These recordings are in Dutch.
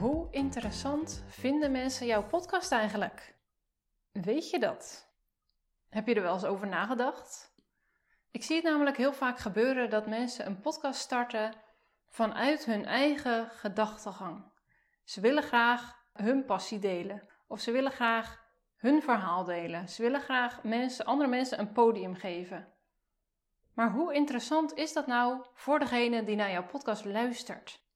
Hoe interessant vinden mensen jouw podcast eigenlijk? Weet je dat? Heb je er wel eens over nagedacht? Ik zie het namelijk heel vaak gebeuren dat mensen een podcast starten vanuit hun eigen gedachtegang. Ze willen graag hun passie delen of ze willen graag hun verhaal delen. Ze willen graag mensen, andere mensen een podium geven. Maar hoe interessant is dat nou voor degene die naar jouw podcast luistert?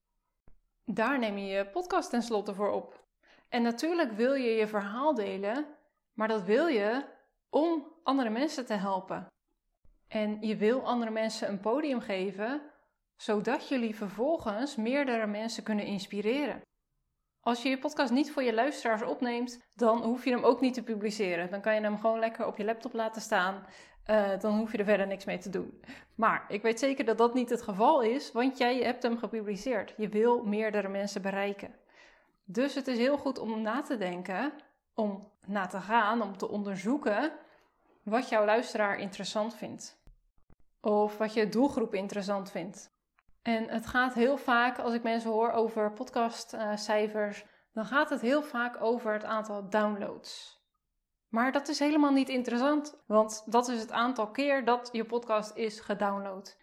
Daar neem je je podcast tenslotte voor op. En natuurlijk wil je je verhaal delen, maar dat wil je om andere mensen te helpen. En je wil andere mensen een podium geven, zodat jullie vervolgens meerdere mensen kunnen inspireren. Als je je podcast niet voor je luisteraars opneemt, dan hoef je hem ook niet te publiceren. Dan kan je hem gewoon lekker op je laptop laten staan. Uh, dan hoef je er verder niks mee te doen. Maar ik weet zeker dat dat niet het geval is, want jij hebt hem gepubliceerd. Je wil meerdere mensen bereiken. Dus het is heel goed om na te denken, om na te gaan, om te onderzoeken wat jouw luisteraar interessant vindt. Of wat je doelgroep interessant vindt. En het gaat heel vaak, als ik mensen hoor over podcastcijfers, dan gaat het heel vaak over het aantal downloads. Maar dat is helemaal niet interessant, want dat is het aantal keer dat je podcast is gedownload.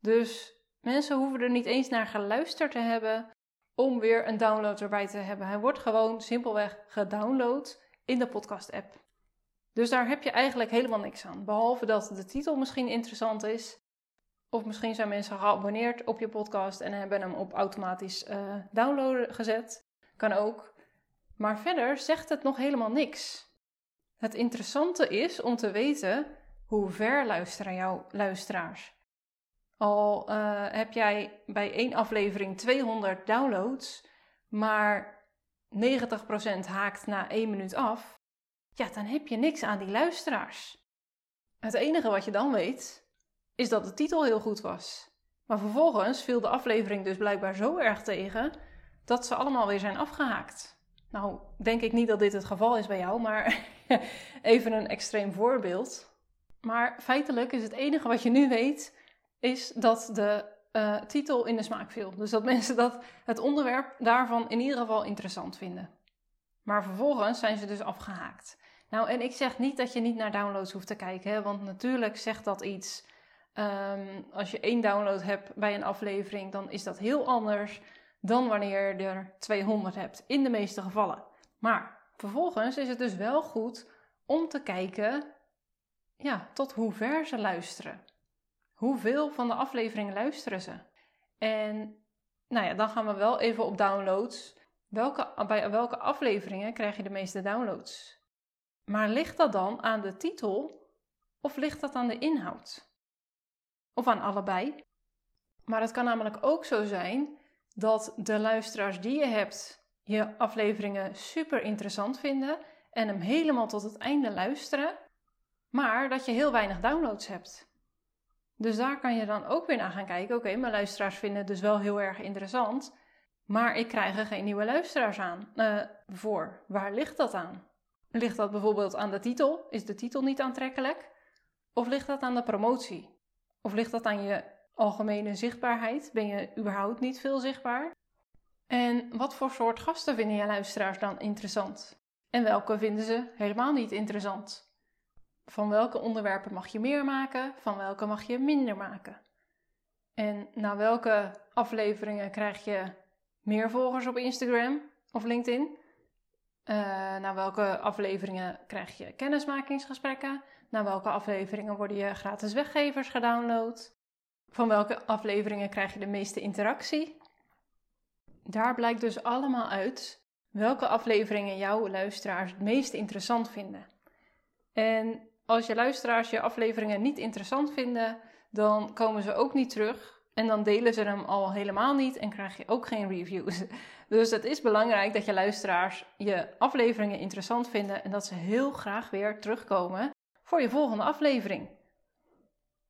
Dus mensen hoeven er niet eens naar geluisterd te hebben om weer een download erbij te hebben. Hij wordt gewoon simpelweg gedownload in de podcast-app. Dus daar heb je eigenlijk helemaal niks aan. Behalve dat de titel misschien interessant is. Of misschien zijn mensen geabonneerd op je podcast en hebben hem op automatisch uh, downloaden gezet. Kan ook. Maar verder zegt het nog helemaal niks. Het interessante is om te weten hoe ver luisteren jouw luisteraars. Al uh, heb jij bij één aflevering 200 downloads, maar 90% haakt na één minuut af, ja, dan heb je niks aan die luisteraars. Het enige wat je dan weet, is dat de titel heel goed was. Maar vervolgens viel de aflevering dus blijkbaar zo erg tegen dat ze allemaal weer zijn afgehaakt. Nou, denk ik niet dat dit het geval is bij jou, maar even een extreem voorbeeld. Maar feitelijk is het enige wat je nu weet, is dat de uh, titel in de smaak viel. Dus dat mensen dat, het onderwerp daarvan in ieder geval interessant vinden. Maar vervolgens zijn ze dus afgehaakt. Nou, en ik zeg niet dat je niet naar downloads hoeft te kijken, hè, want natuurlijk zegt dat iets. Um, als je één download hebt bij een aflevering, dan is dat heel anders dan wanneer je er 200 hebt, in de meeste gevallen. Maar vervolgens is het dus wel goed om te kijken ja, tot hoe ver ze luisteren. Hoeveel van de afleveringen luisteren ze? En nou ja, dan gaan we wel even op downloads. Welke, bij welke afleveringen krijg je de meeste downloads? Maar ligt dat dan aan de titel of ligt dat aan de inhoud? Of aan allebei? Maar het kan namelijk ook zo zijn dat de luisteraars die je hebt je afleveringen super interessant vinden en hem helemaal tot het einde luisteren, maar dat je heel weinig downloads hebt. Dus daar kan je dan ook weer naar gaan kijken. Oké, mijn luisteraars vinden het dus wel heel erg interessant, maar ik krijg er geen nieuwe luisteraars aan uh, voor. Waar ligt dat aan? Ligt dat bijvoorbeeld aan de titel? Is de titel niet aantrekkelijk? Of ligt dat aan de promotie? Of ligt dat aan je algemene zichtbaarheid? Ben je überhaupt niet veel zichtbaar? En wat voor soort gasten vinden je luisteraars dan interessant? En welke vinden ze helemaal niet interessant? Van welke onderwerpen mag je meer maken? Van welke mag je minder maken? En naar welke afleveringen krijg je meer volgers op Instagram of LinkedIn? Uh, naar welke afleveringen krijg je kennismakingsgesprekken? Naar welke afleveringen worden je gratis weggevers gedownload? Van welke afleveringen krijg je de meeste interactie? Daar blijkt dus allemaal uit welke afleveringen jouw luisteraars het meest interessant vinden. En als je luisteraars je afleveringen niet interessant vinden, dan komen ze ook niet terug. En dan delen ze hem al helemaal niet en krijg je ook geen reviews. Dus het is belangrijk dat je luisteraars je afleveringen interessant vinden en dat ze heel graag weer terugkomen voor je volgende aflevering.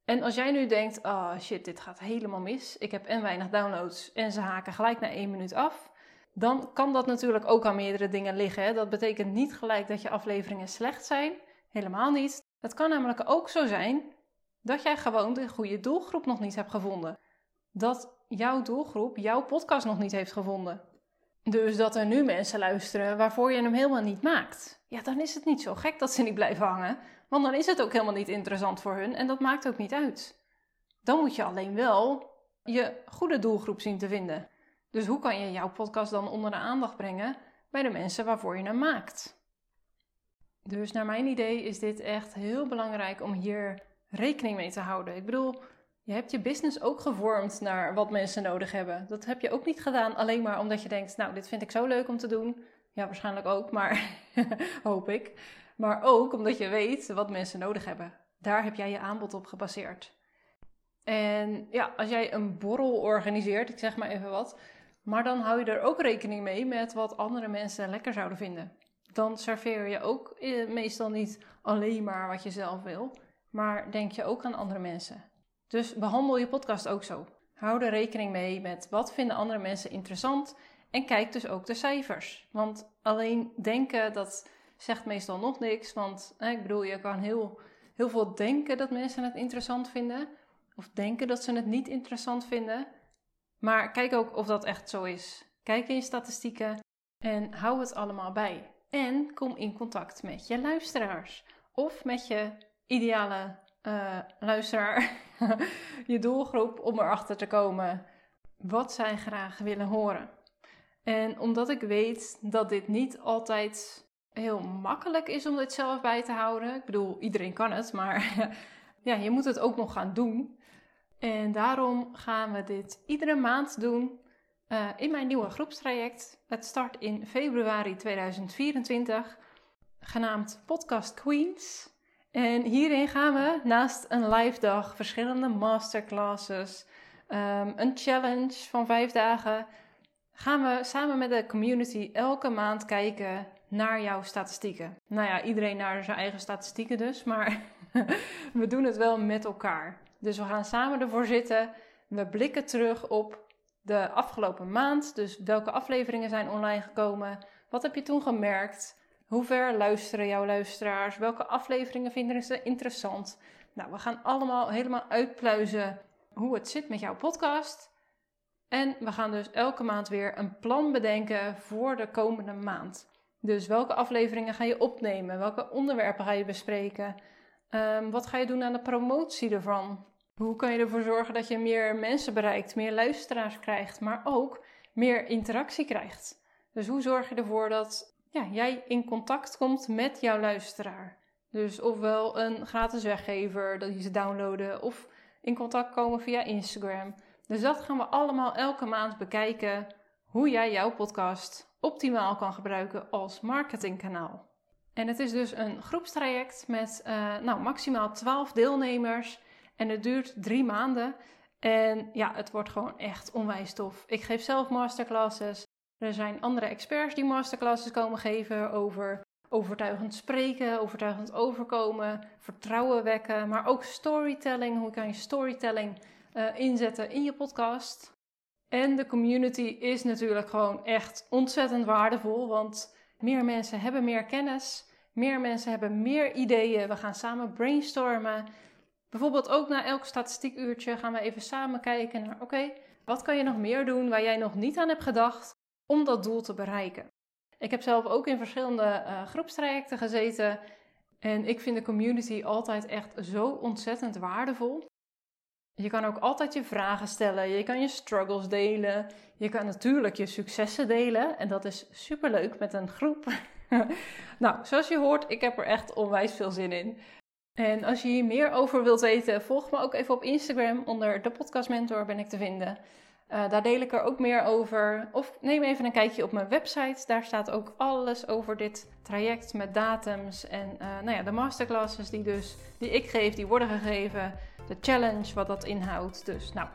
En als jij nu denkt, oh shit, dit gaat helemaal mis. Ik heb en weinig downloads en ze haken gelijk na één minuut af. Dan kan dat natuurlijk ook aan meerdere dingen liggen. Dat betekent niet gelijk dat je afleveringen slecht zijn. Helemaal niet. Het kan namelijk ook zo zijn dat jij gewoon de goede doelgroep nog niet hebt gevonden. Dat jouw doelgroep jouw podcast nog niet heeft gevonden. Dus dat er nu mensen luisteren waarvoor je hem helemaal niet maakt. Ja, dan is het niet zo gek dat ze niet blijven hangen. Want dan is het ook helemaal niet interessant voor hun en dat maakt ook niet uit. Dan moet je alleen wel je goede doelgroep zien te vinden. Dus hoe kan je jouw podcast dan onder de aandacht brengen bij de mensen waarvoor je hem maakt? Dus naar mijn idee is dit echt heel belangrijk om hier rekening mee te houden. Ik bedoel, je hebt je business ook gevormd naar wat mensen nodig hebben. Dat heb je ook niet gedaan alleen maar omdat je denkt, nou, dit vind ik zo leuk om te doen. Ja, waarschijnlijk ook, maar hoop ik. Maar ook omdat je weet wat mensen nodig hebben. Daar heb jij je aanbod op gebaseerd. En ja, als jij een borrel organiseert, ik zeg maar even wat, maar dan hou je er ook rekening mee met wat andere mensen lekker zouden vinden. Dan serveer je ook eh, meestal niet alleen maar wat je zelf wil, maar denk je ook aan andere mensen. Dus behandel je podcast ook zo. Hou er rekening mee met wat vinden andere mensen interessant en kijk dus ook de cijfers. Want alleen denken dat zegt meestal nog niks, want ik bedoel, je kan heel, heel veel denken dat mensen het interessant vinden of denken dat ze het niet interessant vinden. Maar kijk ook of dat echt zo is. Kijk in je statistieken en hou het allemaal bij. En kom in contact met je luisteraars of met je ideale uh, luisteraar, je doelgroep, om erachter te komen wat zij graag willen horen. En omdat ik weet dat dit niet altijd heel makkelijk is om dit zelf bij te houden. Ik bedoel, iedereen kan het, maar ja, je moet het ook nog gaan doen. En daarom gaan we dit iedere maand doen uh, in mijn nieuwe groepstraject. Het start in februari 2024, genaamd Podcast Queens. En hierin gaan we naast een live dag, verschillende masterclasses, um, een challenge van vijf dagen, gaan we samen met de community elke maand kijken naar jouw statistieken. Nou ja, iedereen naar zijn eigen statistieken dus, maar we doen het wel met elkaar. Dus we gaan samen ervoor zitten. We blikken terug op de afgelopen maand. Dus welke afleveringen zijn online gekomen? Wat heb je toen gemerkt? Hoe ver luisteren jouw luisteraars? Welke afleveringen vinden ze interessant? Nou, we gaan allemaal helemaal uitpluizen hoe het zit met jouw podcast. En we gaan dus elke maand weer een plan bedenken voor de komende maand. Dus welke afleveringen ga je opnemen? Welke onderwerpen ga je bespreken? Um, wat ga je doen aan de promotie ervan? Hoe kan je ervoor zorgen dat je meer mensen bereikt, meer luisteraars krijgt, maar ook meer interactie krijgt? Dus hoe zorg je ervoor dat ja, jij in contact komt met jouw luisteraar? Dus ofwel een gratis weggever, dat je ze downloaden, of in contact komen via Instagram. Dus dat gaan we allemaal elke maand bekijken, hoe jij jouw podcast optimaal kan gebruiken als marketingkanaal. En het is dus een groepstraject met uh, nou, maximaal 12 deelnemers. En het duurt drie maanden. En ja, het wordt gewoon echt onwijs tof. Ik geef zelf masterclasses. Er zijn andere experts die masterclasses komen geven over overtuigend spreken, overtuigend overkomen, vertrouwen wekken, maar ook storytelling. Hoe kan je storytelling uh, inzetten in je podcast? En de community is natuurlijk gewoon echt ontzettend waardevol, want meer mensen hebben meer kennis, meer mensen hebben meer ideeën. We gaan samen brainstormen. Bijvoorbeeld ook na elk statistiekuurtje gaan we even samen kijken naar: oké, wat kan je nog meer doen waar jij nog niet aan hebt gedacht om dat doel te bereiken? Ik heb zelf ook in verschillende uh, groepstrajecten gezeten en ik vind de community altijd echt zo ontzettend waardevol. Je kan ook altijd je vragen stellen, je kan je struggles delen, je kan natuurlijk je successen delen en dat is superleuk met een groep. nou, zoals je hoort, ik heb er echt onwijs veel zin in. En als je hier meer over wilt weten, volg me ook even op Instagram. Onder de Podcast Mentor ben ik te vinden. Uh, daar deel ik er ook meer over. Of neem even een kijkje op mijn website. Daar staat ook alles over dit traject met datums. En uh, nou ja, de masterclasses die, dus, die ik geef, die worden gegeven. De challenge, wat dat inhoudt. Dus nou,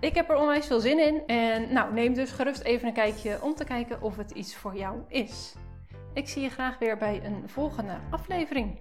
ik heb er onwijs veel zin in. En nou, neem dus gerust even een kijkje om te kijken of het iets voor jou is. Ik zie je graag weer bij een volgende aflevering.